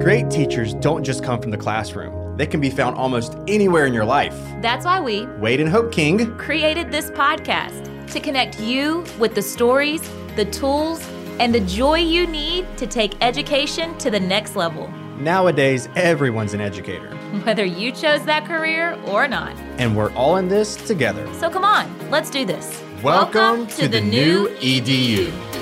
Great teachers don't just come from the classroom. They can be found almost anywhere in your life. That's why we, Wade and Hope King, created this podcast to connect you with the stories, the tools, and the joy you need to take education to the next level, nowadays everyone's an educator. whether you chose that career or not. And we're all in this together. So come on, let's do this. Welcome to the new E EDU.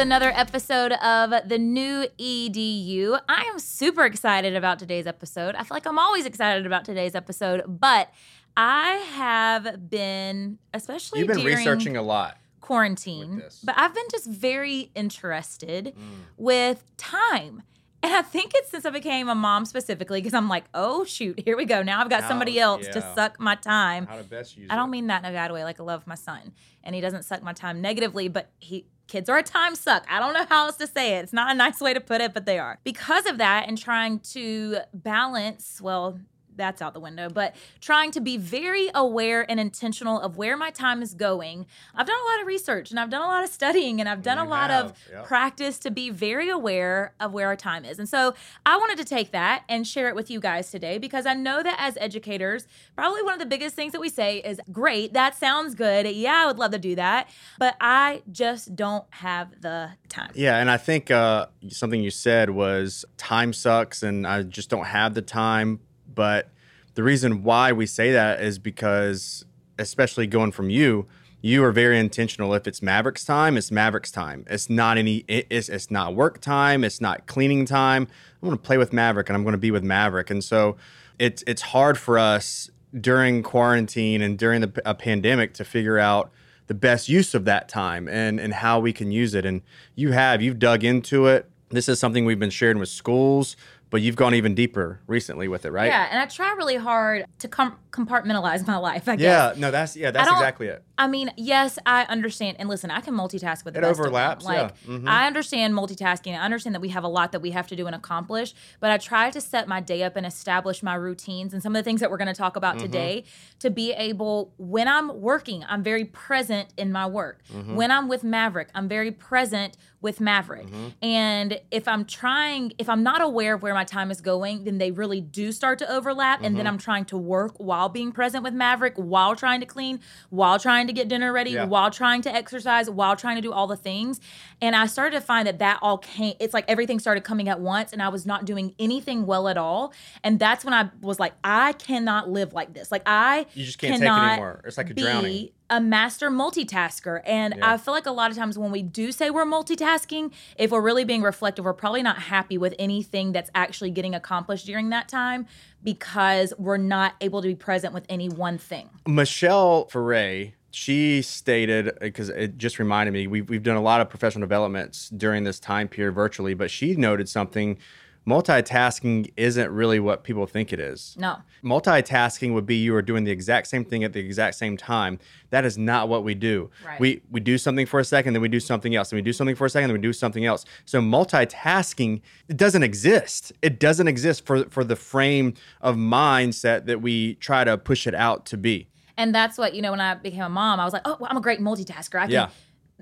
To another episode of the new EDU. I am super excited about today's episode. I feel like I'm always excited about today's episode, but I have been, especially You've been during researching a lot. quarantine, but I've been just very interested Mm. with time. And I think it's since I became a mom specifically because I'm like, oh shoot, here we go. Now I've got How- somebody else to suck my time. How to best use I don't mean that in a bad way. Like I love my son, and he doesn't suck my time negatively, but he kids are a time suck. I don't know how else to say it. It's not a nice way to put it, but they are. Because of that, and trying to balance, well, that's out the window, but trying to be very aware and intentional of where my time is going. I've done a lot of research and I've done a lot of studying and I've done a You lot of yep. practice to be very aware of where our time is. And so I wanted to take that and share it with you guys today because I know that as educators, probably one of the biggest things that we say is great, that sounds good. Yeah, I would love to do that. But I just don't have the time. Yeah, and I think uh, something you said was time sucks, and I just don't have the time. But the reason why we say that is because, especially going from you, you are very intentional. If it's Mavericks time, it's Mavericks time. It's not any. It's it's not work time. It's not cleaning time. I'm going to play with Maverick, and I'm going to be with Maverick. And so, it's it's hard for us during quarantine and during the a pandemic to figure out the best use of that time and and how we can use it. And you have you've dug into it. This is something we've been sharing with schools, but you've gone even deeper recently with it, right? Yeah, and I try really hard to com- compartmentalize my life, I guess. Yeah, no, that's yeah, that's exactly it. I mean, yes, I understand. And listen, I can multitask with the It best of them. overlaps, yeah. Like, Mhm. I understand multitasking. I understand that we have a lot that we have to do and accomplish. But I try to set my day up and establish my routines and some of the things that we're going to talk about Mm-hmm. today to be able, when I'm working, I'm very present in my work. Mm-hmm. When I'm with Maverick, I'm very present with Maverick. Mm-hmm. And if I'm trying, if I'm not aware of where my time is going, then they really do start to overlap. And then Mm-hmm. I'm trying to work while being present with Maverick, while trying to clean, while trying to get dinner ready, Yeah. while trying to exercise, while trying to do all the things. And I started to find that that all came, it's like everything started coming at once and I was not doing anything well at all. And that's when I was like, I cannot live like this. Like, I You just can't take it anymore. It's like a drowning. A master multitasker. And Yeah. I feel like a lot of times when we do say we're multitasking, if we're really being reflective, we're probably not happy with anything that's actually getting accomplished during that time because we're not able to be present with any one thing. Michelle Ferre, she stated uh, because it just reminded me we've we've done a lot of professional developments during this time period virtually, but she noted something. Multitasking isn't really what people think it is. No. Multitasking would be you are doing the exact same thing at the exact same time. That is not what we do. Right. We we do something for a second, then we do something else, and we do something for a second, then we do something else. So multitasking it doesn't exist. It doesn't exist for for the frame of mindset that we try to push it out to be. And that's what, you know, when I became a mom, I was like, oh, well, I'm a great multitasker. I can. Yeah.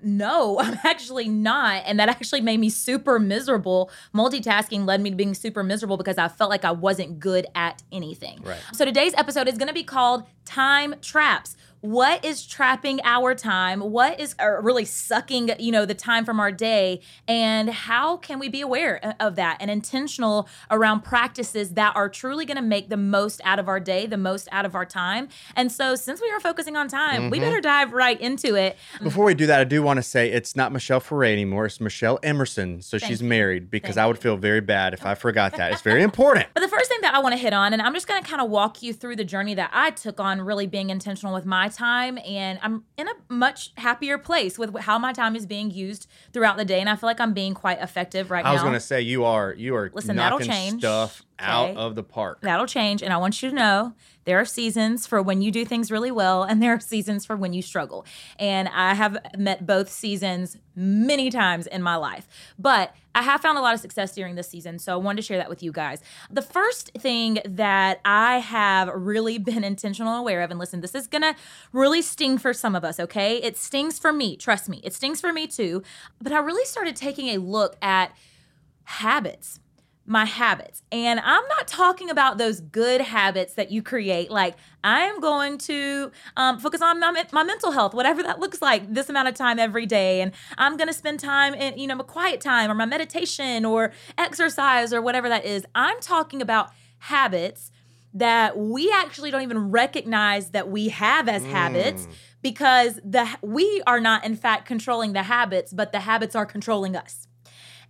No, I'm actually not. And that actually made me super miserable. Multitasking led me to being super miserable because I felt like I wasn't good at anything. Right. So today's episode is going to be called Time Traps. What is trapping our time? What is uh, really sucking, you know, the time from our day? And how can we be aware uh, of that and intentional around practices that are truly going to make the most out of our day, the most out of our time? And so, since we are focusing on time, we better dive right into it. Before we do that, I do want to say it's not Michelle Ferre anymore. It's Michelle Emerson. So she's you. married because Thank I would feel very bad if I forgot that. It's very important. But the first thing that I want to hit on, and I'm just going to kind of walk you through the journey that I took on really being intentional with my time. And I'm in a much happier place with how my time is being used throughout the day. And I feel like I'm being quite effective right now. I was going to say you are you are Listen, that'll knocking change. stuff out of the park. That'll change. And I want you to know there are seasons for when you do things really well, and there are seasons for when you struggle. And I have met both seasons many times in my life. But I have found a lot of success during this season, so I wanted to share that with you guys. The first thing that I have really been intentional aware of, and listen, this is gonna really sting for some of us, okay? It stings for me, trust me. It stings for me too. But I really started taking a look at habits my habits. And I'm not talking about those good habits that you create. Like, I'm going to um, focus on my, my mental health, whatever that looks like, this amount of time every day. And I'm going to spend time in, you know, my quiet time or my meditation or exercise or whatever that is. I'm talking about habits that we actually don't even recognize that we have as mm. habits because the we are not in fact controlling the habits but the habits are controlling us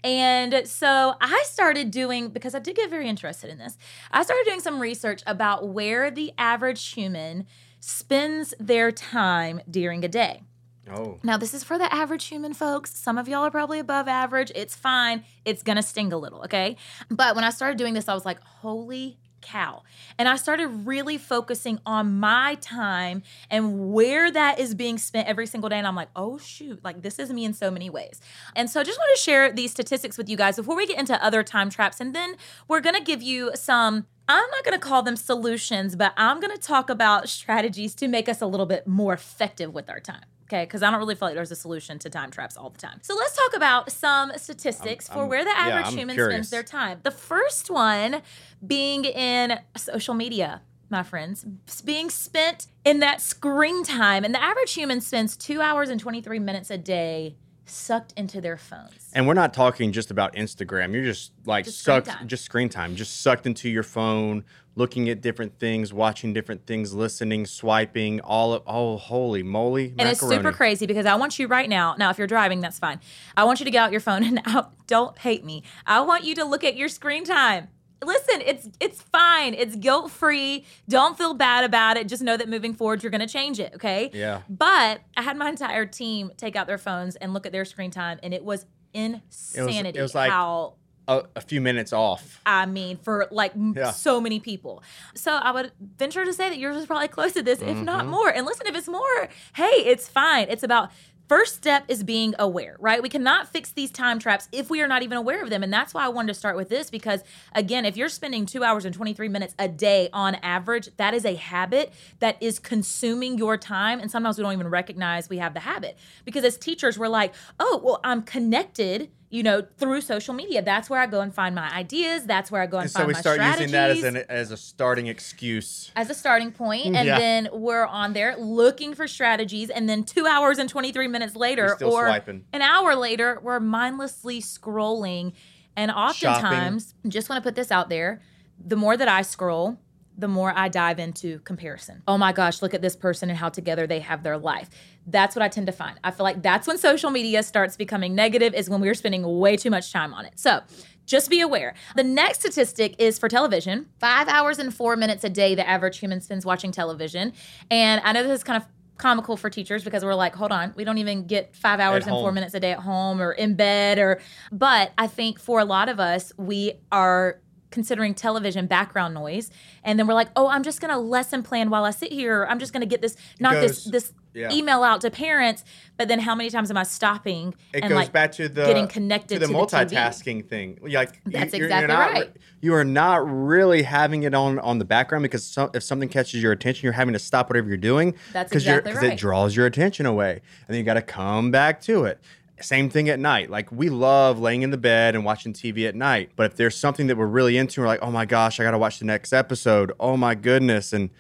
and so I started doing, because I did get very interested in this, I started doing some research about where the average human spends their time during a day. Oh. Now, this is for the average human, folks. Some of y'all are probably above average. It's fine. It's going to sting a little, okay? But when I started doing this, I was like, holy cow. And I started really focusing on my time and where that is being spent every single day. And I'm like, oh, shoot, like this is me in so many ways. And so I just want to share these statistics with you guys before we get into other time traps. And then we're going to give you some. I'm not going to call them solutions, but I'm going to talk about strategies to make us a little bit more effective with our time okay? Because I don't really feel like there's a solution to time traps all the time. So let's talk about some statistics I'm, for I'm, where the average yeah, human curious. spends their time. The first one being in social media. My friends, being spent in that screen time. And the average human spends two hours and 23 minutes a day sucked into their phones. And we're not talking just about Instagram. You're just like just sucked, screen just screen time, just sucked into your phone, looking at different things, watching different things, listening, swiping, all of, oh, holy moly. And it's super crazy because I want you right now. Now, if you're driving, that's fine. I want you to get out your phone and out. Don't hate me. I want you to look at your screen time listen, it's it's fine. It's guilt free. Don't feel bad about it. Just know that moving forward, you're going to change it. Okay. Yeah. But I had my entire team take out their phones and look at their screen time, and it was insanity. It was, it was like how. A, a, few minutes off. I mean, for like yeah. so many people. So I would venture to say that yours is probably close to this, mm-hmm. if not mm-hmm. more. And listen, if it's more, hey, it's fine. It's about First step is being aware, right? We cannot fix these time traps if we are not even aware of them. And that's why I wanted to start with this because, again, if you're spending two hours and 23 minutes a day on average, that is a habit that is consuming your time. And sometimes we don't even recognize we have the habit because as teachers, we're like, oh, well, I'm connected you know, through social media. That's where I go and find my ideas. That's where I go and, and find my strategies. So we start using that as, an, as a starting excuse. As a starting point. Mm-hmm. And yeah. then we're on there looking for strategies. And then two hours and 23 minutes later, or swiping. an hour later, we're mindlessly scrolling. And oftentimes, Shopping. just want to put this out there the more that I scroll, the more I dive into comparison. Oh my gosh, look at this person and how together they have their life. That's what I tend to find. I feel like that's when social media starts becoming negative, is when we're spending way too much time on it. So, just be aware. The next statistic is for television five hours and four minutes a day, the average human spends watching television. And I know this is kind of comical for teachers because we're like, hold on, we don't even get five hours and four minutes a day at home or in bed or but I think for a lot of us, we are considering television background noise. And then we're like oh i'm just going to lesson plan while i sit here. I'm just going to get this not this this yeah. email out to parents. But then how many times am i stopping it and goes like back to the getting connected to the to multitasking the thing. Like that's you're, exactly you're right. you are not really having it on on the background because some, if something catches your attention you're having to stop whatever you're doing that's exactly because right. it draws your attention away. And then you got to come back to it same thing at night. Like we love laying in the bed and watching TV at night. But if there's something that we're really into, we're like, oh my gosh, I got to watch the next episode. Oh my goodness. And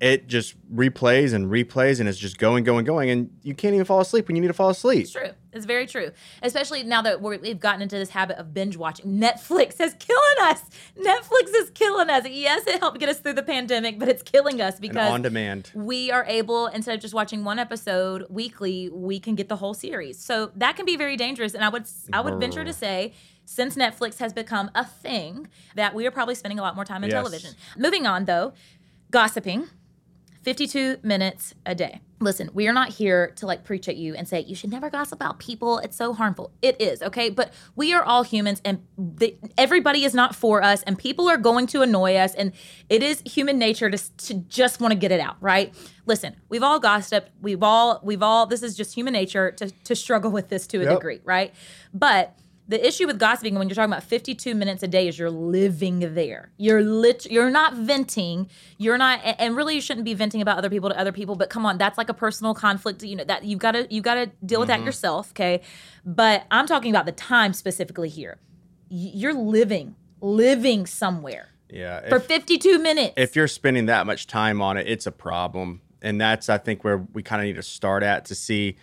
it just replays and replays and it's just going, going, going. And you can't even fall asleep when you need to fall asleep. It's true. It's very true. Especially now that we have gotten into this habit of binge watching. Netflix is killing us. Netflix is killing us. Yes, it helped get us through the pandemic, but it's killing us because and on demand. We are able, instead of just watching one episode weekly, we can get the whole series. So that can be very dangerous. And I would I would venture to say since Netflix has become a thing, that we are probably spending a lot more time on yes. television. Moving on though, gossiping 52 minutes a day. listen, we are not here to like preach at you and say you should never gossip about people. It's so harmful. It is, okay? But we are all humans and the, everybody is not for us and people are going to annoy us and it is human nature to, to just want to get it out, right? Listen, we've all gossiped. We've all we've all this is just human nature to to struggle with this to a Yep. degree, right? But the issue with gossiping when you're talking about 52 minutes a day is you're living there. You're lit you're not venting. You're not and really you shouldn't be venting about other people to other people, but come on, that's like a personal conflict, you know, that you've got to you have got to deal with that mm-hmm. yourself, okay? But I'm talking about the time specifically here. You're living living somewhere Yeah. for 52 minutes. if you're spending that much time on it, it's a problem. And that's, I think, where we kind of need to start at to see,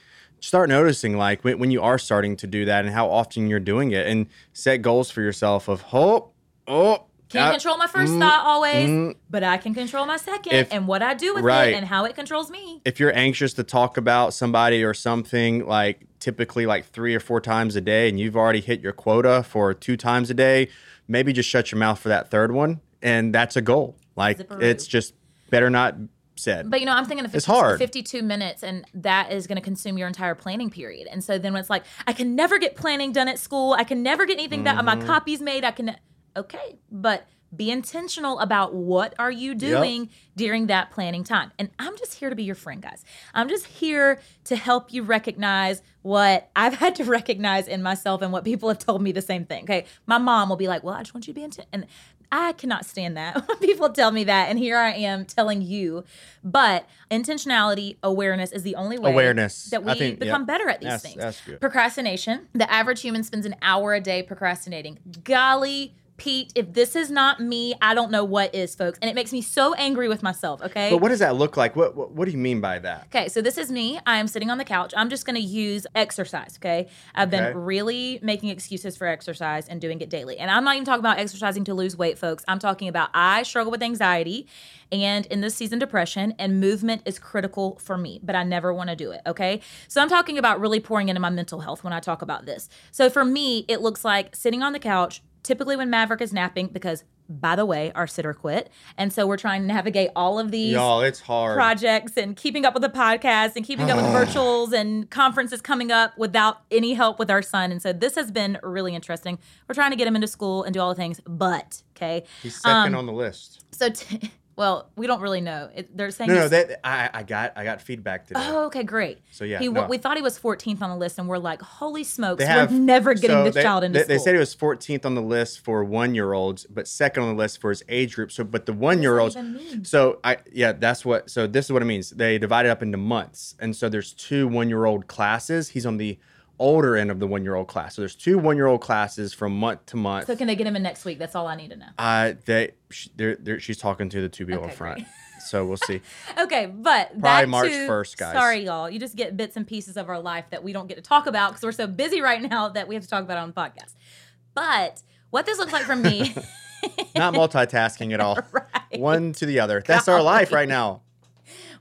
start noticing like when, when you are starting to do that and how often you're doing it and set goals for yourself of, oh, oh, Can't uh, control my 1st mm, thought always, mm. but I can control my second If- and what I do with right. it and how it controls me. if you're anxious to talk about somebody or something like typically like three or four times a day and you've already hit your quota for two times a day, maybe just shut your mouth for that third one. And that's a goal. Like Zipperoo. it's just better not said. But you know, I'm thinking of 50, It's hard. 52 minutes, and that is going to consume your entire planning period. And so then when it's like, I can never get planning done at school, I can never get anything that my Mm-hmm. copies made. I can, okay, but be intentional about what are you doing during that planning time. And I'm just here to be your friend, guys. I'm just here to help you recognize what I've had to recognize in myself and what people have told me the same thing. Okay, my mom will be like, "Well, I just want you to be intent," and I cannot stand that when people tell me that, and here I am telling you. But intentionality, awareness is the only way Awareness. that we think- become yep. better at these That's- things. that's. Procrastination. The average human spends an hour a day procrastinating. Golly. Pete, if this is not me, I don't know what is, folks. And it makes me so angry with myself, okay? but what does that look like? What, what, what do you mean by that? Okay, so this is me. I am sitting on the couch. I'm just going to use exercise, okay? I've been really making excuses for exercise and doing it daily. And I'm not even talking about exercising to lose weight, folks. I'm talking about I struggle with anxiety and in this season depression and movement is critical for me, but I never want to do it, okay? So I'm talking about really pouring into my mental health when I talk about this. So for me, it looks like sitting on the couch typically when Maverick is napping because by the way, our sitter quit. And so we're trying to navigate all of these Y'all, it's hard. projects and keeping up with the podcast and keeping up with the virtuals and conferences coming up without any help with our son. And so this has been really interesting. We're trying to get him into school and do all the things, but okay. He's second Um, on the list. So, t- well, we don't really know. It, they're saying No, no, that I, I got I got feedback today. Oh, okay, great. So, yeah, he, no. we thought he was 14th on the list, and we're like, holy smokes, They have we're never getting so this they, child into they, school. They said he was 14th on the list for one year olds, but second on the list for his age group. So, but the one year olds. So I yeah, that's what. So this is what it means. They divide it up into months, and so there's two one year old classes. He's on the older end of the one year old class. So there's two one year old classes from month to month. so can they get them in next week? That's all I need to know. Uh, they they're, they're, she's talking to the two people Okay, up front. great. So we'll see. Okay, but Probably back March 1st, guys. Sorry, y'all. You just get bits and pieces of our life that we don't get to talk about because we're so busy right now that we have to talk about it on the podcast. But what this looks like for me, Not multitasking at all. Right. One to the other. That's our life right now.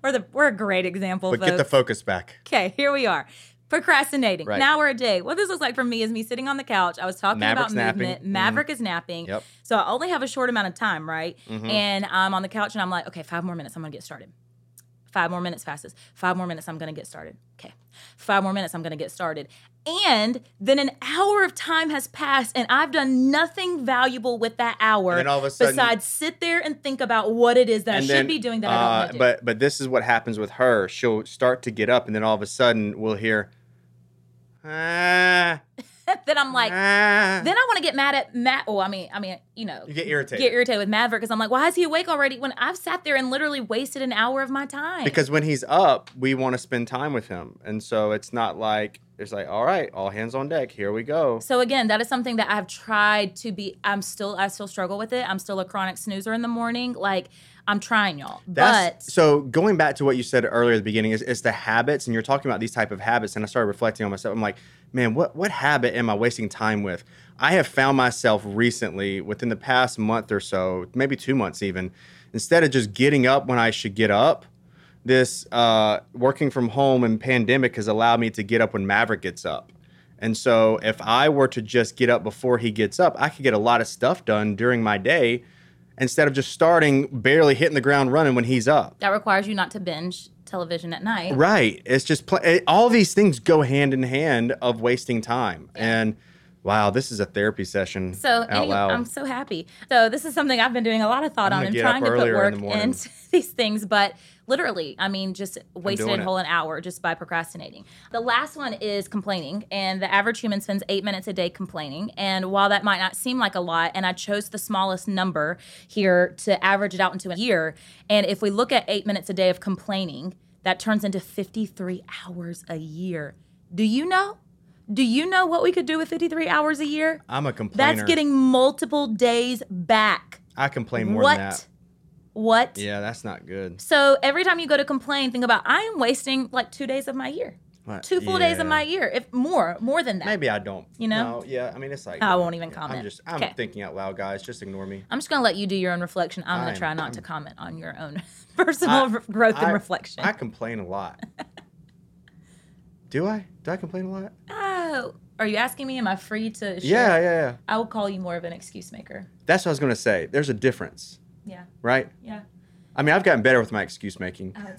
we're the we're a great example. But folks. get the focus back. Okay, here we are. Procrastinating. Right. Now we're a day. What this looks like for me is me sitting on the couch. I was talking Maverick's about napping. movement. Mhm. Maverick is napping. Yep. So I only have a short amount of time, right? Mhm. And I'm on the couch and I'm like, okay, five more minutes. I'm gonna get started. Five more minutes passes. Five more minutes. I'm gonna get started. Okay. Five more minutes. I'm gonna get started. And then an hour of time has passed, and I've done nothing valuable with that hour. And all of a sudden- besides sit there and think about what it is that I should then, be doing that I don't uh, want to do. But but this is what happens with her. She'll start to get up, and then all of a sudden we'll hear, ah, then I'm like, ah. then I want to get mad at Matt. Oh, I mean, I mean, you know, you get irritated. get irritated with Maverick because I'm like, why is he awake already? When I've sat there and literally wasted an hour of my time. because when he's up, we want to spend time with him, and so it's not like it's like, all right, all hands on deck, here we go. so again, that is something that I've tried to be. I'm still, I still struggle with it. I'm still a chronic snoozer in the morning. Like I'm trying, y'all. That's but so going back to what you said earlier at the beginning is, is the habits, and you're talking about these type of habits, and I started reflecting on myself. I'm like, man, what what habit am I wasting time with? I have found myself recently, within the past month or so, maybe two months even, instead of just getting up when I should get up, this uh, working from home and pandemic has allowed me to get up when Maverick gets up. And so if I were to just get up before he gets up, I could get a lot of stuff done during my day instead of just starting barely hitting the ground running when he's up. that requires you not to binge television at night. Right. It's just pl- all these things go hand in hand of wasting time. And wow, this is a therapy session. So anyway. I'm so happy. So this is something I've been doing a lot of thought I'm on and trying to put earlier in work into these things, but literally, I mean, just wasted a whole an hour just by procrastinating. The last one is complaining, and the average human spends eight minutes a day complaining. And while that might not seem like a lot, and I chose the smallest number here to average it out into a year, and if we look at eight minutes a day of complaining, that turns into 53 hours a year. Do you know? Do you know what we could do with 53 hours a year? I'm a complainer. That's getting multiple days back. I complain more what? than that. What? What? Yeah, that's not good. So every time you go to complain, think about I am wasting like two days of my year, What? two full days of my year, if more, more than that. Maybe I don't. You know? No, yeah. I mean, it's like I won't even yeah, comment. I'm just, I'm Okay. thinking out loud, guys. Just ignore me. I'm just gonna let you do your own reflection. I'm gonna try not I'm- to comment on your own personal I- growth and reflection. I complain a lot. Do I? Do I complain a lot? oh, are you asking me? Am I free to? Share? Yeah, yeah, yeah. I will call you more of an excuse maker. That's what I was gonna say. There's a difference, Yeah, right? yeah. I mean, I've gotten better with my excuse making, Uh,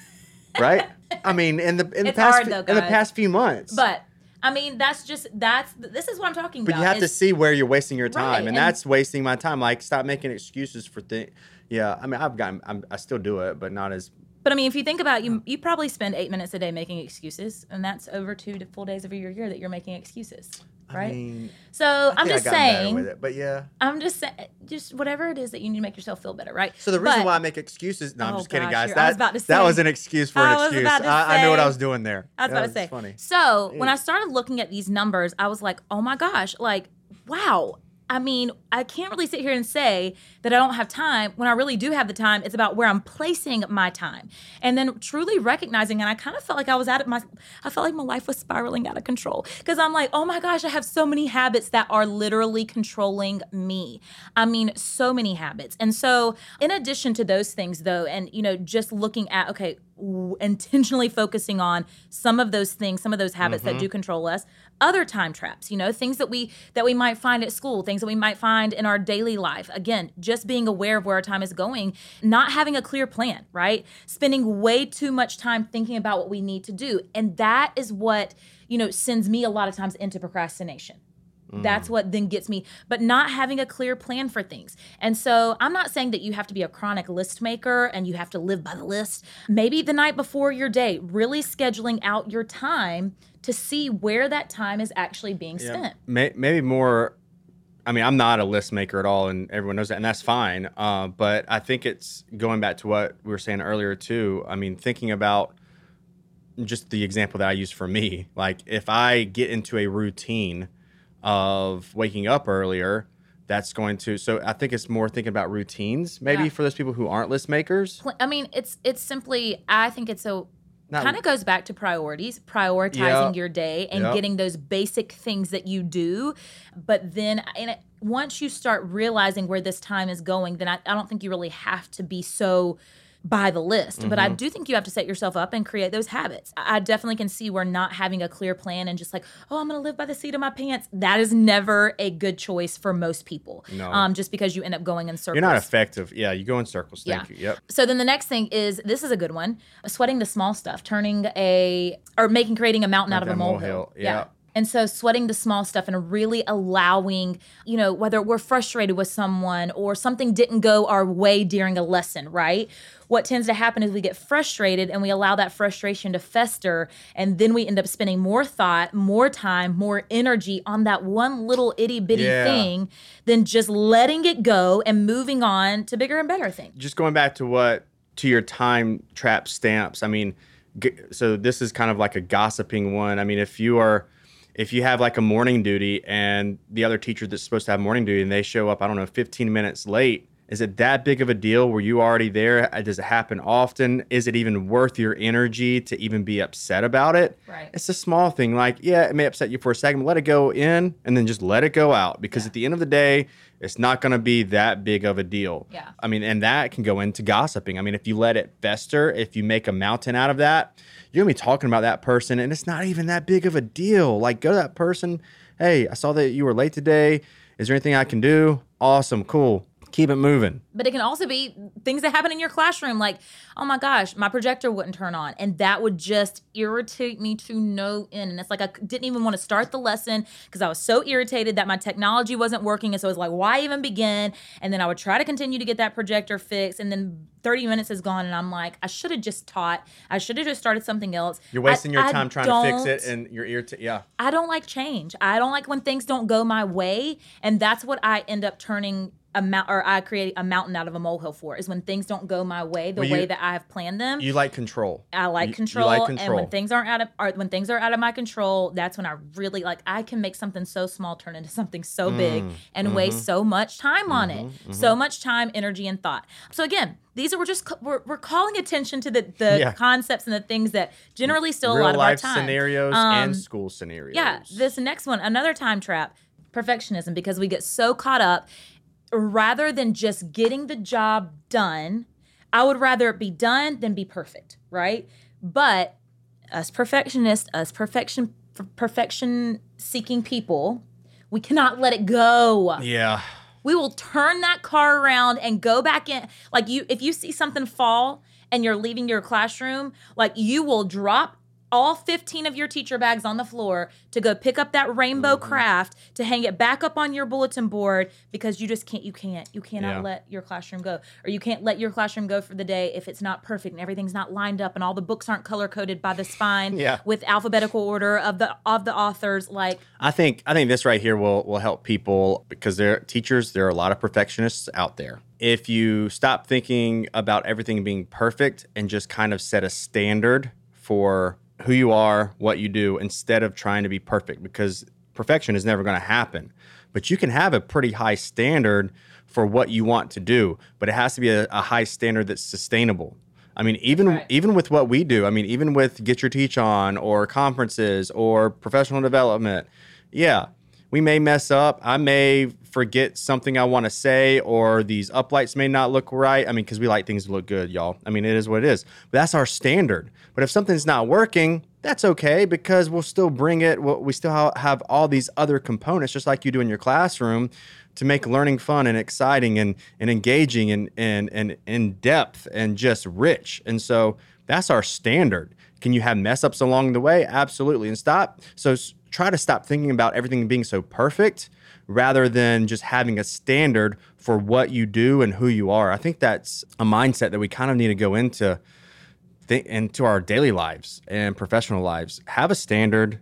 right? I mean, in the in the past though, in the past few months. but I mean, that's just that's this is what I'm talking But about. But you have to see where you're wasting your time, Right, and, and- that's wasting my time. Like, stop making excuses for things. Yeah, I mean, I've gotten, I'm, I still do it, but not as. But I mean, if you think about it, you, you probably spend eight minutes a day making excuses, and that's over two to full days of your year that you're making excuses, right? I mean, so I I'm just I saying, with it, but yeah. I'm just saying, just whatever it is that you need to make yourself feel better, right? So the reason But- why I make excuses, no, I'm Oh, just kidding, gosh, guys. I was That, about to that was an excuse for I an was excuse. to I, I knew what I was doing there. That's what I was about to say. funny. So when I started looking at these numbers, I was like, oh my gosh, like, wow. I mean, I can't really sit here and say that I don't have time when I really do have the time. It's about where I'm placing my time. And then truly recognizing, and I kind of felt like I was out of my, I felt like my life was spiraling out of control. Because I'm like, oh my gosh, I have so many habits that are literally controlling me. I mean, so many habits. And so, in addition to those things, though, and, you know, just looking at, okay, w- intentionally focusing on some of those things some of those habits that mm-hmm. do control us. Other time traps you know things that we that we might find at school things that we might find in our daily life. Again just being aware of where our time is going not having a clear plan right? Spending way too much time thinking about what we need to do. And that is what you know sends me a lot of times into procrastination that's what then gets me, but not having a clear plan for things. And so I'm not saying that you have to be a chronic list maker and you have to live by the list. Maybe the night before your day, really scheduling out your time to see where that time is actually being Yeah. spent. May, maybe more. I mean, I'm not a list maker at all, and everyone knows that, and that's fine. Uh, but I think it's going back to what we were saying earlier too. I mean, thinking about just the example that I use for me. Like, if I get into a routine of waking up earlier, that's going to. So I think it's more thinking about routines, maybe Yeah. for those people who aren't list makers. I mean, it's it's simply I think it's a kind of goes back to priorities, prioritizing Yeah. your day and Yep. getting those basic things that you do. But then, and it, once you start realizing where this time is going, then I, I don't think you really have to be so by the list. But Mm-hmm. I do think you have to set yourself up and create those habits. I definitely can see where not having a clear plan and just like, oh, I'm going to live by the seat of my pants. That is never a good choice for most people. No. Um, just because you end up going in circles. You're not effective. Yeah, you go in circles. Thank Yeah. you. Yep. So then the next thing is this is a good one: sweating the small stuff, turning a or making creating a mountain out of a molehill. molehill, yeah. And so sweating the small stuff and really allowing, you know, whether we're frustrated with someone or something didn't go our way during a lesson, right? What tends to happen is we get frustrated and we allow that frustration to fester and then we end up spending more thought, more time, more energy on that one little itty bitty Yeah. thing than just letting it go and moving on to bigger and better things. just going back to what to your time trap stamps i mean so this is kind of like a gossiping one i mean if you are if you have like a morning duty and the other teacher that's supposed to have morning duty and they show up i don't know 15 minutes late is it that big of a deal were you already there Uh, does it happen often is it even worth your energy to even be upset about it Right. it's a small thing like yeah it may upset you for a second but let it go in and then just let it go out because at the end of the day it's not going to be that big of a deal Yeah. I mean, and that can go into gossiping. I mean, if you let it fester, if you make a mountain out of that, you're gonna be talking about that person, and it's not even that big of a deal. Like, go to that person. Hey, I saw that you were late today. Is there anything I can do? Awesome, cool. Keep it moving. But it can also be things that happen in your classroom, like, oh my gosh, my projector wouldn't turn on. And that would just irritate me to no end. And it's like I didn't even want to start the lesson because I was so irritated that my technology wasn't working. And so it was like, why even begin? And then I would try to continue to get that projector fixed. And then 30 minutes is gone. And I'm like, I should have just taught. I should have just started something else. You're wasting I- your I time trying to fix it and you're irritated. Yeah. I don't like change. I don't like when things don't go my way, and that's what I end up turning a mount or I create a mountain out of a molehill for is when things don't go my way the Well, you- way that I have planned them. You like control. I like You- you control, and when things aren't out of or when things are out of my control, that's when I really like I can make something so small turn into something so big Mm, and mm-hmm. waste so much time on it, so much time, energy, and thought. So again, these are we're just we're, we're calling attention to the the Yeah. concepts and the things that generally steal a Real lot of our life time. scenarios Um, and school scenarios. Yeah, this next one, another time trap, perfectionism, because we get so caught up. Rather than just getting the job done, I would rather it be done than be perfect, right? But us perfectionists, us perfection perfection seeking people, we cannot let it go Yeah. we will turn that car around and go back in like you if you see something fall and you're leaving your classroom like you will drop all 15 of your teacher bags on the floor to go pick up that rainbow Mm-hmm. craft to hang it back up on your bulletin board because you just can't you can't you cannot Yeah. let your classroom go or you can't let your classroom go for the day if it's not perfect and everything's not lined up and all the books aren't color coded by the spine Yeah. with alphabetical order of the of the authors like I think I think this right here will will help people because there teachers there are a lot of perfectionists out there. If you stop thinking about everything being perfect and just kind of set a standard for who you are, what you do instead of trying to be perfect because perfection is never going to happen. But you can have a pretty high standard for what you want to do, but it has to be a, a high standard that's sustainable. I mean, even Right. even with what we do, I mean, even with Get Your Teach On or conferences or professional development, yeah, we may mess up. I may forget something I want to say, or these uplights may not look right. I mean, because we like things to look good, y'all. I mean, it is what it is. But that's our standard. But if something's not working, that's okay because we'll still bring it. We still have all these other components, just like you do in your classroom, to make learning fun and exciting and, and engaging and, and, and in depth and just rich. And so that's our standard. Can you have mess ups along the way? Absolutely. And stop. So try to stop thinking about everything being so perfect rather than just having a standard for what you do and who you are. I think that's a mindset that we kind of need to go into think into our daily lives and professional lives. Have a standard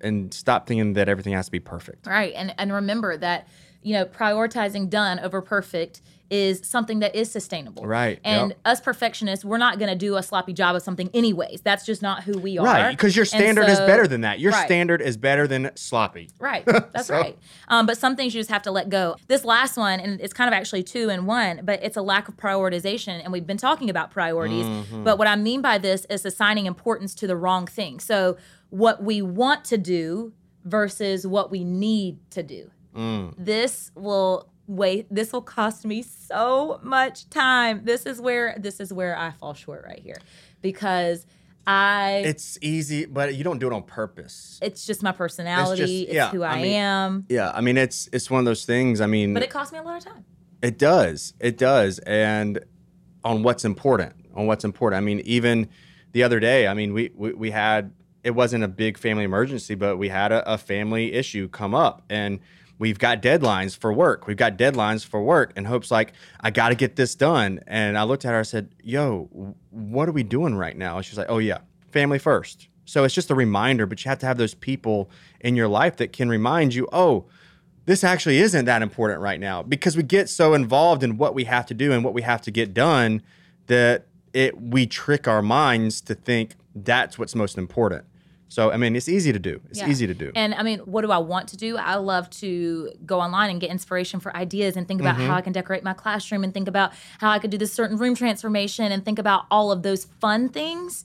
and stop thinking that everything has to be perfect. Right. And and remember that, you know, prioritizing done over perfect is something that is sustainable. Right, And yep. us perfectionists, we're not going to do a sloppy job of something anyways. That's just not who we are. Right, because your And standard is better than that. Your Right. standard is better than sloppy. Right. That's So- right. Um, but some things you just have to let go. This last one, and it's kind of actually two in one, but it's a lack of prioritization. And we've been talking about priorities. Mm-hmm. But what I mean by this is assigning importance to the wrong thing. So what we want to do versus what we need to do. Mm. This will wait this will cost me so much time this is where this is where i fall short right here because i It's easy, but you don't do it on purpose. it's just my personality it's, yeah, who i, I mean- am Yeah, I mean it's it's one of those things. I mean, but it cost me a lot of time It does. It does. And on what's important, on what's important. I mean, even the other day, I mean, we we, we had it wasn't a big family emergency, but we had a, a family issue come up and we've got deadlines for work. We've got deadlines for work and hopes like, I got to get this done. And I looked at her, I said, Yo, what are we doing right now? She's like, Oh, yeah, family first. So it's just a reminder, but you have to have those people in your life that can remind you, Oh, this actually isn't that important right now because we get so involved in what we have to do and what we have to get done that it we trick our minds to think that's what's most important. So I mean, it's easy to do. It's Yeah. easy to do. And I mean, what do I want to do? I love to go online and get inspiration for ideas and think about Mm-hmm. how I can decorate my classroom and think about how I could do this certain room transformation and think about all of those fun things.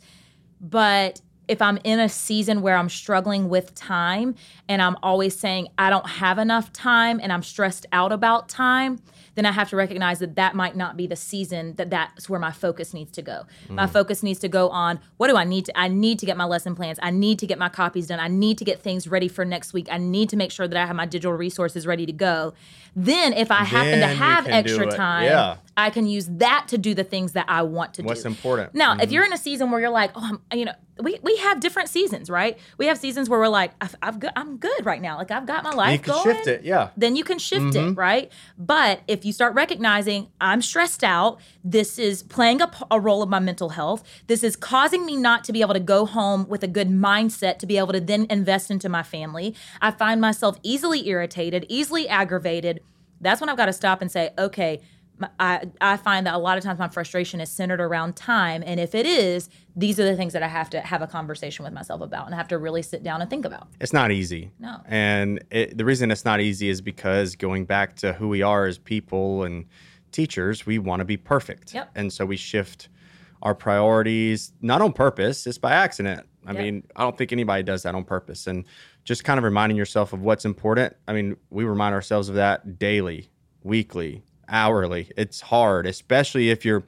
But if I'm in a season where I'm struggling with time and I'm always saying I don't have enough time and I'm stressed out about time, then I have to recognize that that might not be the season that that's where my focus needs to go. My focus needs to go on what do I need to I need to get my lesson plans. I need to get my copies done. I need to get things ready for next week. I need to make sure that I have my digital resources ready to go. Then if I happen to have extra time, Yeah. I can use that to do the things that I want to What's do. What's important? Now, if you're in a season where you're like, oh, I'm, you know, we, we have different seasons, right? We have seasons where we're like, I've, I've got, I'm good right now. Like I've got my life you can going. shift it. Yeah. Then you can shift it, mm-hmm. right? But if you start recognizing I'm stressed out, this is playing a, role of my mental health. This is causing me not to be able to go home with a good mindset to be able to then invest into my family. I find myself easily irritated, easily aggravated. That's when I've got to stop and say, okay, I, I find that a lot of times my frustration is centered around time. And if it is, these are the things that I have to have a conversation with myself about and I have to really sit down and think about. It's not easy. No. And it, the reason it's not easy is because going back to who we are as people and teachers, we want to be perfect. Yep. And so we shift our priorities, not on purpose, it's by accident. I Yep. mean, I don't think anybody does that on purpose. And just kind of reminding yourself of what's important. I mean, we remind ourselves of that daily, weekly, hourly. It's hard, especially if you're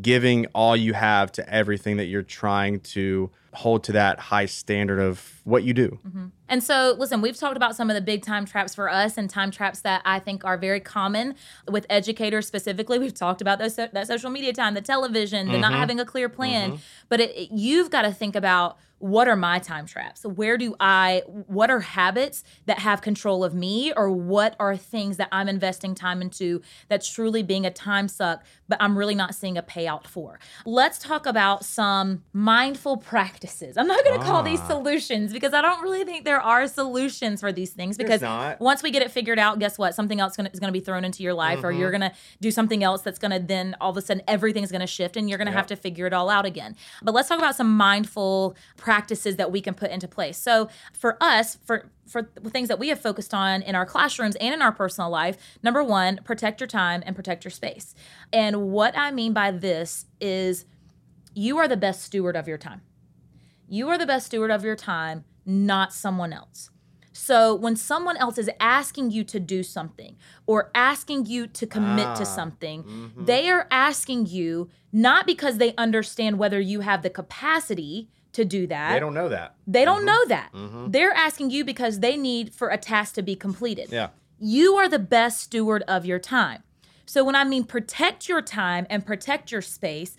giving all you have to everything that you're trying to hold to that high standard of what you do. Mm-hmm. And so, listen, we've talked about some of the big time traps for us and time traps that I think are very common with educators specifically. We've talked about those, that social media time, the television, the not mm-hmm. having a clear plan. Mm-hmm. But it, it- you've got to think about what are my time traps? Where do I, what are habits that have control of me, or what are things that I'm investing time into that's truly being a time suck, but I'm really not seeing a payout for? Let's talk about some mindful practices. I'm not going to call these Ah. solutions because I don't really think there are solutions for these things because once we get it figured out, guess what? Something else gonna, is going to be thrown into your life, or Mm-hmm. you're going to do something else that's going to then all of a sudden everything's going to shift and you're going to have to figure it all out again. But let's talk about some mindful practices that we can put into place. So for us, for for things that we have focused on in our classrooms and in our personal life, number one, protect your time and protect your space. And what I mean by this is you are the best steward of your time. You are the best steward of your time, not someone else. So when someone else is asking you to do something or asking you to commit Ah, to something, they are asking you not because they understand whether you have the capacity to do that. They don't know that. They don't know that. Mhm. They're asking you because they need for a task to be completed. Yeah. You are the best steward of your time. So when I mean protect your time and protect your space,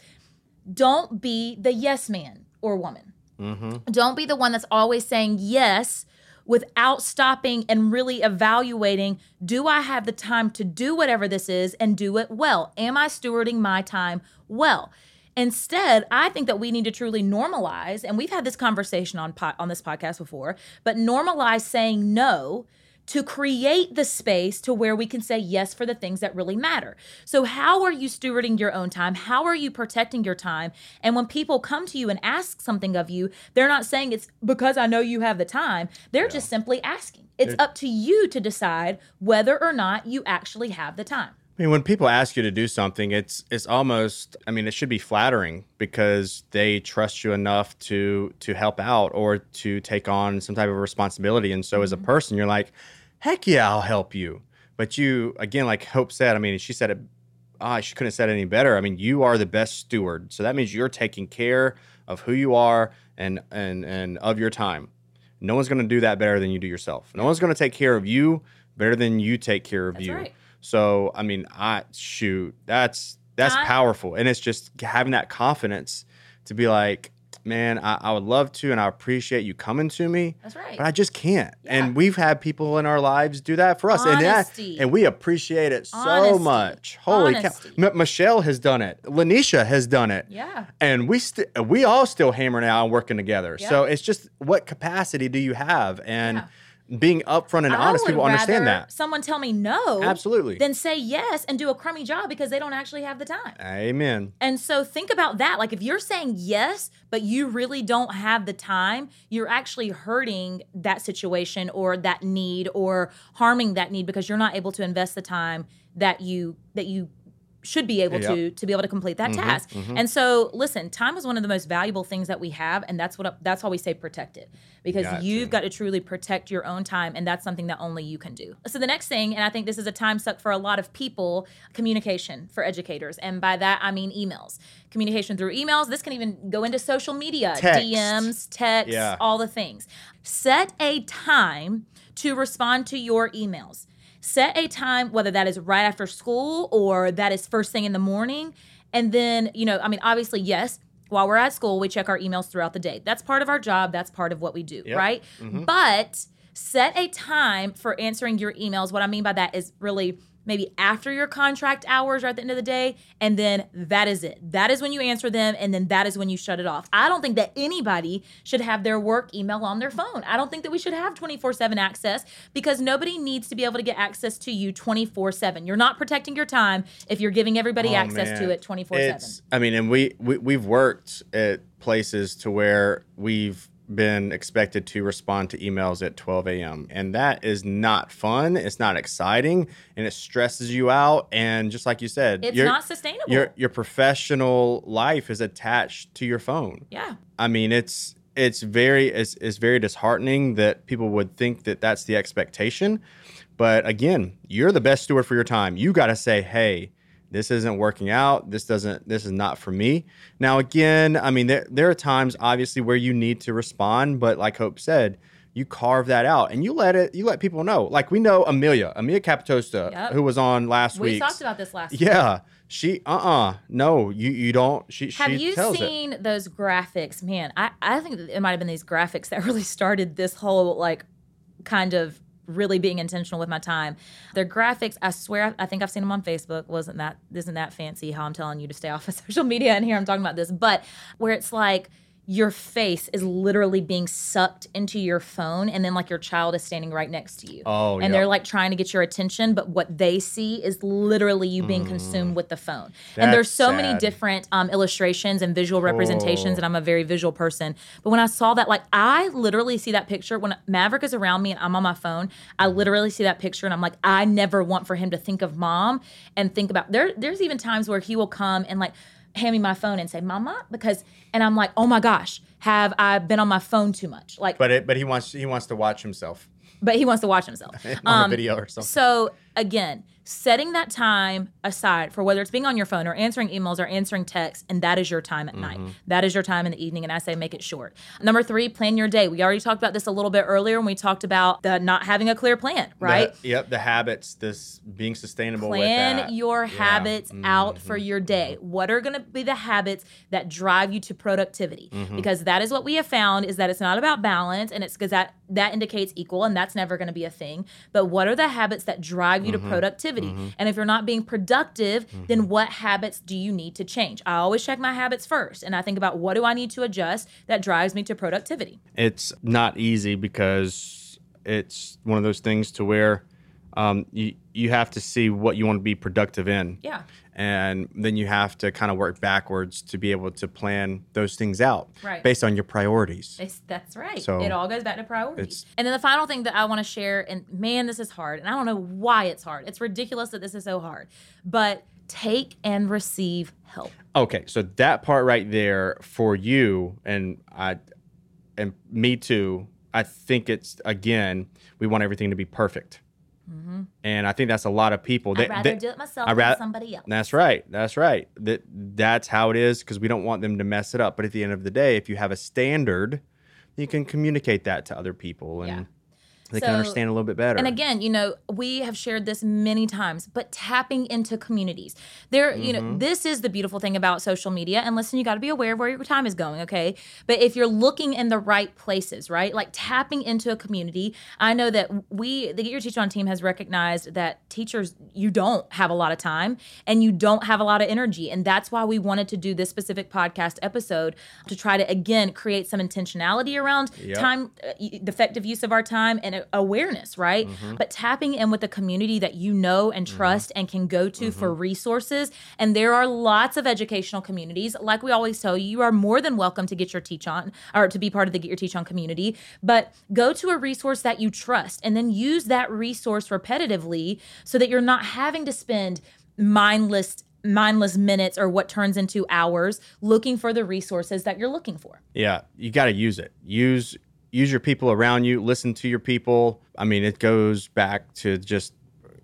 don't be the yes man or woman. Mm-hmm. Don't be the one that's always saying yes without stopping and really evaluating do I have the time to do whatever this is and do it well? Am I stewarding my time well? Instead, I think that we need to truly normalize, and we've had this conversation on po- on this podcast before, but normalize saying no to create the space to where we can say yes for the things that really matter. So, how are you stewarding your own time? How are you protecting your time? And when people come to you and ask something of you, they're not saying it's because I know you have the time. They're just simply asking. It's They're- up to you to decide whether or not you actually have the time. I mean, when people ask you to do something, it's it's almost. I mean, it should be flattering because they trust you enough to to help out or to take on some type of responsibility. And so, as a person, you're like, "Heck yeah, I'll help you." But you, again, like Hope said, I mean, she said it. Ah, she couldn't have said it any better. I mean, you are the best steward, so that means you're taking care of who you are and and and of your time. No one's going to do that better than you do yourself. No one's going to take care of you better than you take care of That's you. right. So I mean, I shoot, that's that's I- powerful, and it's just having that confidence to be like, man, I, I would love to, and I appreciate you coming to me, That's right. but I just can't. Yeah. And we've had people in our lives do that for us, and Honesty. that, and we appreciate it so much. Holy Honesty. cow! M- Michelle has done it. Lanisha has done it. yeah. And we st- we all still hammering out and working together. So it's just what capacity do you have? And being upfront and honest, people understand that. Someone tell me no. Absolutely. then say yes and do a crummy job because they don't actually have the time. Amen. And so think about that. Like if you're saying yes, but you really don't have the time, you're actually hurting that situation or that need or harming that need because you're not able to invest the time that you that you should be able Yep. to to be able to complete that Mhm, task. mhm. And so, listen, time is one of the most valuable things that we have, and that's what that's why we say protect it because Got you've got to truly protect your own time, and that's something that only you can do. So the next thing, and I think this is a time suck for a lot of people, communication for educators, and by that I mean emails. Communication through emails. This can even go into social media, Text. DMs, texts, Yeah. all the things. Set a time to respond to your emails. Set a time, whether that is right after school or that is first thing in the morning. And then, you know, I mean, obviously, yes, while we're at school, we check our emails throughout the day. That's part of our job. That's part of what we do, Yep. right? Mhm. But set a time for answering your emails. What I mean by that is really maybe after your contract hours or at the end of the day, and then that is it. That is when you answer them, and then that is when you shut it off. I don't think that anybody should have their work email on their phone. I don't think that we should have 24 7 access because nobody needs to be able to get access to you 24 7. You're not protecting your time if you're giving everybody Oh, access to it 24 7. I mean, and we, we we've worked at places to where we've been expected to respond to emails at 12 a.m. and that is not fun. It's not exciting, and it stresses you out. And just like you said, It's your not sustainable. your your professional life is attached to your phone. yeah. I mean, it's it's very it's, it's very disheartening that people would think that that's the expectation. But again, you're the best steward for your time. You got to say, "Hey, this isn't working out. This doesn't this is not for me." Now, again, I mean, there there are times obviously where you need to respond, but like Hope said, you carve that out and you let it you let people know. Like we know Amelia, Amelia Capitosta, Yep. who was on last week We talked about this last week. Yeah, she uh uh no, you you don't. She Have she you tells it. seen those graphics? Man, I, I think it might have been these graphics that really started this whole like kind of really being intentional with my time. They're graphics. I swear, I think I've seen them on Facebook. wasn't that isn't that fancy? How I'm telling you to stay off of social media, and here I'm talking about this, but where it's like your face is literally being sucked into your phone, and then like your child is standing right next to you. Oh, and they're like trying to get your attention, but what they see is literally you being consumed with the phone. and there's Mm. So many different um, illustrations and visual representations, Oh. and I'm a very visual person. But when I saw that, like I literally see that picture when Maverick is around me and I'm on my phone. I literally see that picture, and I'm like, I never want for him to think of mom and think about there. There's even times where he will come and like hand me my phone and say, "Mama," because, and I'm like, oh my gosh, have I been on my phone too much? Like, But it, but he wants he wants to watch himself but he wants to watch himself on Um, a video or something. So again, setting that time aside for whether it's being on your phone or answering emails or answering texts, and that is your time at night. Mm-hmm. That is your time in the evening, and I say make it short. Number three, plan your day. We already talked about this a little bit earlier when we talked about the not having a clear plan, right? The- yep, the habits, this being sustainable with plan your Yeah. habits out Mm-hmm. for your day what are going to be the habits that drive you to productivity Mm-hmm. because that is what we have found is that it's not about balance and it's because that that indicates equal and that's never going to be a thing but what are the habits that drive you Mm-hmm. to productivity and if you're not being productive then what habits do you need to change? I always check my habits first and i think about what do i need to adjust that drives me to productivity. It's not easy because it's one of those things to where um, you you have to see what you want to be productive in. yeah And then you have to kind of work backwards to be able to plan those things out Right. based on your priorities. It's, that's right. So, it all goes back to priorities. And then the final thing that I want to share, and man, this is hard, and I don't know why it's hard. It's ridiculous that this is so hard, but take and receive help. Okay, so that part right there for you and I and me too. I think it's again we want everything to be perfect, and I think that's a lot of people. I'd rather do it myself I than somebody else. That's right. That's right. That that's how it is because we don't want them to mess it up. But at the end of the day, if you have a standard, you can communicate that to other people and Yeah. They So- can understand a little bit better. And again, you know, we have shared this many times, but tapping into communities. There, you know, Mm-hmm. this is the beautiful thing about social media. And listen, you got to be aware of where your time is going, okay? But if you're looking in the right places, right? Like tapping into a community. I know that we, the Get Your Teacher On team has recognized that teachers, you don't have a lot of time and you don't have a lot of energy. And that's why we wanted to do this specific podcast episode to try to, again, create some intentionality around Yep. time, uh, effective use of our time and awareness, right? Mm-hmm. But tapping in with a community that you know and trust and can go to for resources. And there are lots of educational communities. Like we always tell you, you are more than welcome to get your teach on or to be part of the Get Your Teach On community. But go to a resource that you trust and then use that resource repetitively so that you're not having to spend mindless mindless minutes or what turns into hours looking for the resources that you're looking for. Yeah, you got to use it. Use use your people around you. Listen to your people. I mean, it goes back to just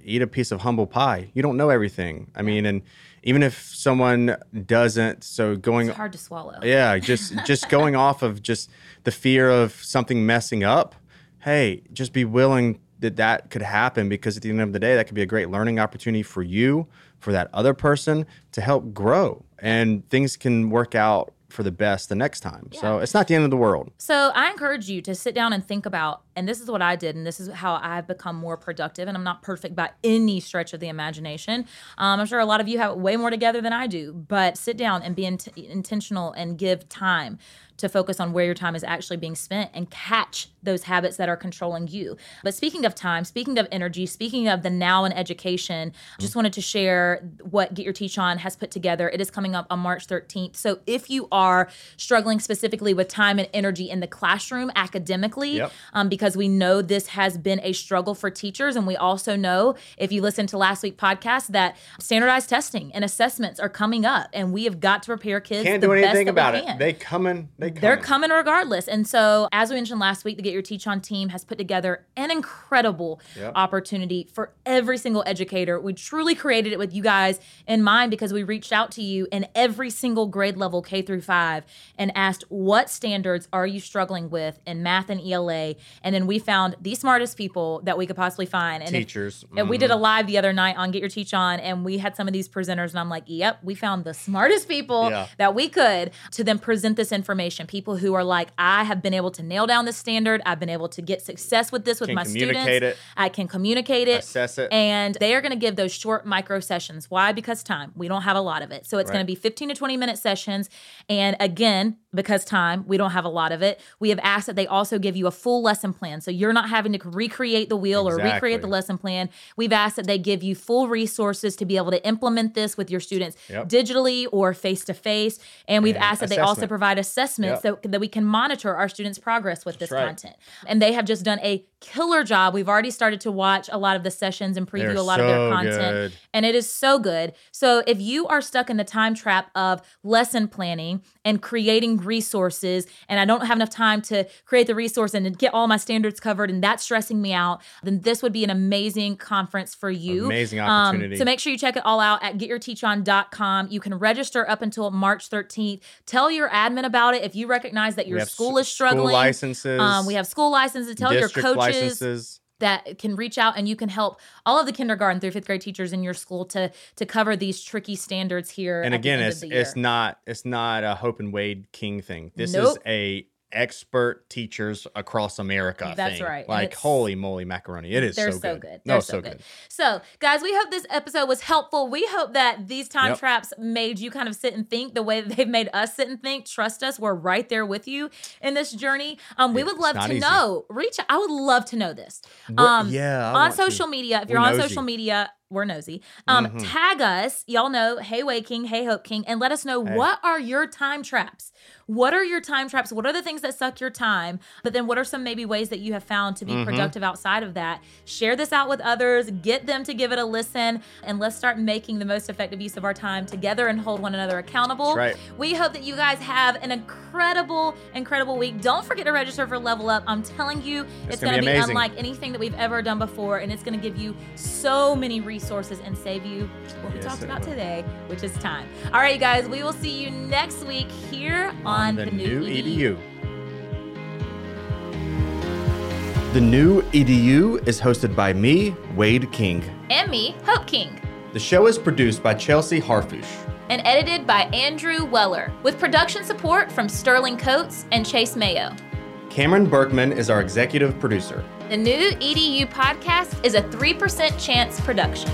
eat a piece of humble pie. You don't know everything. I mean, and even if someone doesn't, so going It's hard to swallow. yeah, just just going off of just the fear of something messing up. Hey, just be willing that that could happen because at the end of the day, that could be a great learning opportunity for you, for that other person to help grow, and things can work out for the best the next time. So it's not the end of the world. So I encourage you to sit down and think about, and this is what I did, and this is how I've become more productive. And I'm not perfect by any stretch of the imagination. Um, I'm sure a lot of you have way more together than I do, but sit down and be int- intentional and give time to focus on where your time is actually being spent and catch those habits that are controlling you. But speaking of time, speaking of energy, speaking of the now in education, just wanted to share what Get Your Teach On has put together. It is coming up on March 13th. So if you are struggling specifically with time and energy in the classroom academically, Yep. um, because we know this has been a struggle for teachers. And we also know, if you listen to last week's podcast, that standardized testing and assessments are coming up, and we have got to prepare kids. Can't do anything about it. They coming. They coming. They're coming regardless. And so, as we mentioned last week, the Get Your Teach On team has put together an incredible Yep. opportunity for every single educator. We truly created it with you guys in mind because we reached out to you in every single grade level, K through five, and asked what standards are you struggling with in math and ELA. And then we found the smartest people that we could possibly find. And if- Teachers. Mm-hmm. and we did a live the other night on Get Your Teach On, and we had some of these presenters, and I'm like, yep, we found the smartest people Yeah. that we could to then present this information. People who are like, I have been able to nail down this standard. I've been able to get success with this with Can my students. it. I can communicate it. Assess it. And they are going to give those short micro sessions. Why? Because time. We don't have a lot of it. So it's going to be 15 to 20 minute sessions. And again, because time, we don't have a lot of it. We have asked that they also give you a full lesson plan. So you're not having to recreate the wheel or recreate the lesson plan. We've asked that they give you full resources to be able to implement this with your students Yep. digitally or face to face. And we've And asked that they also provide assessments Yep. so that we can monitor our students' progress with this right. content. And they have just done a killer job. We've already started to watch a lot of the sessions and preview They're a lot of their content. good. And it is so good. So if you are stuck in the time trap of lesson planning and creating resources, and I don't have enough time to create the resource and get all my standards covered, and that's stressing me out, then this would be an amazing conference for you. Amazing Um, opportunity. so make sure you check it all out at getyourteachon.com. You can register up until March 13th. Tell your admin about it if you recognize that your school is struggling. School licenses. Um, we have school licenses. Tell your coaches licenses. that can reach out and you can help all of the kindergarten through fifth grade teachers in your school to to cover these tricky standards here. and again it's it's not it's not a hope and wade king thing this Nope. is a expert teachers across america That's thing. right, like holy moly macaroni it is They're so, so good, good. no They're so, so good, good. So, guys, we hope this episode was helpful. We hope that these time Yep. traps made you kind of sit and think the way that they've made us sit and think. Trust us, we're right there with you in this journey. Um, we Yeah, would love to easy. know. Reach. I would love to know this. What- Um, yeah I on want to. social media. If you're on nosy. social media, we're nosy. Um, Mhm. Tag us, y'all know, Hey Wade King, Hey Hope King, and let us know Hey. what are your time traps. What are your time traps? What are the things that suck your time? But then, what are some maybe ways that you have found to be Mhm. productive outside of that? Share this out with others. Get them to give it a listen, and let's start making the most effective use of our time together and hold one another accountable. That's right. We hope that you guys have an incredible, incredible week. Don't forget to register for Level Up. I'm telling you, it's, gonna going to be be, unlike anything that we've ever done before, and it's going to give you so many resources and save you what we Yes, talked about will. today, which is time. All right, you guys, we will see you next week here on, the, the, new E edu the new edu is hosted by me wade king and me, Hope King. the show is produced by chelsea harfush and edited by Andrew Weller, with production support from Sterling Coates and Chase Mayo. Cameron berkman is our executive producer The new EDU podcast is a 3% chance production.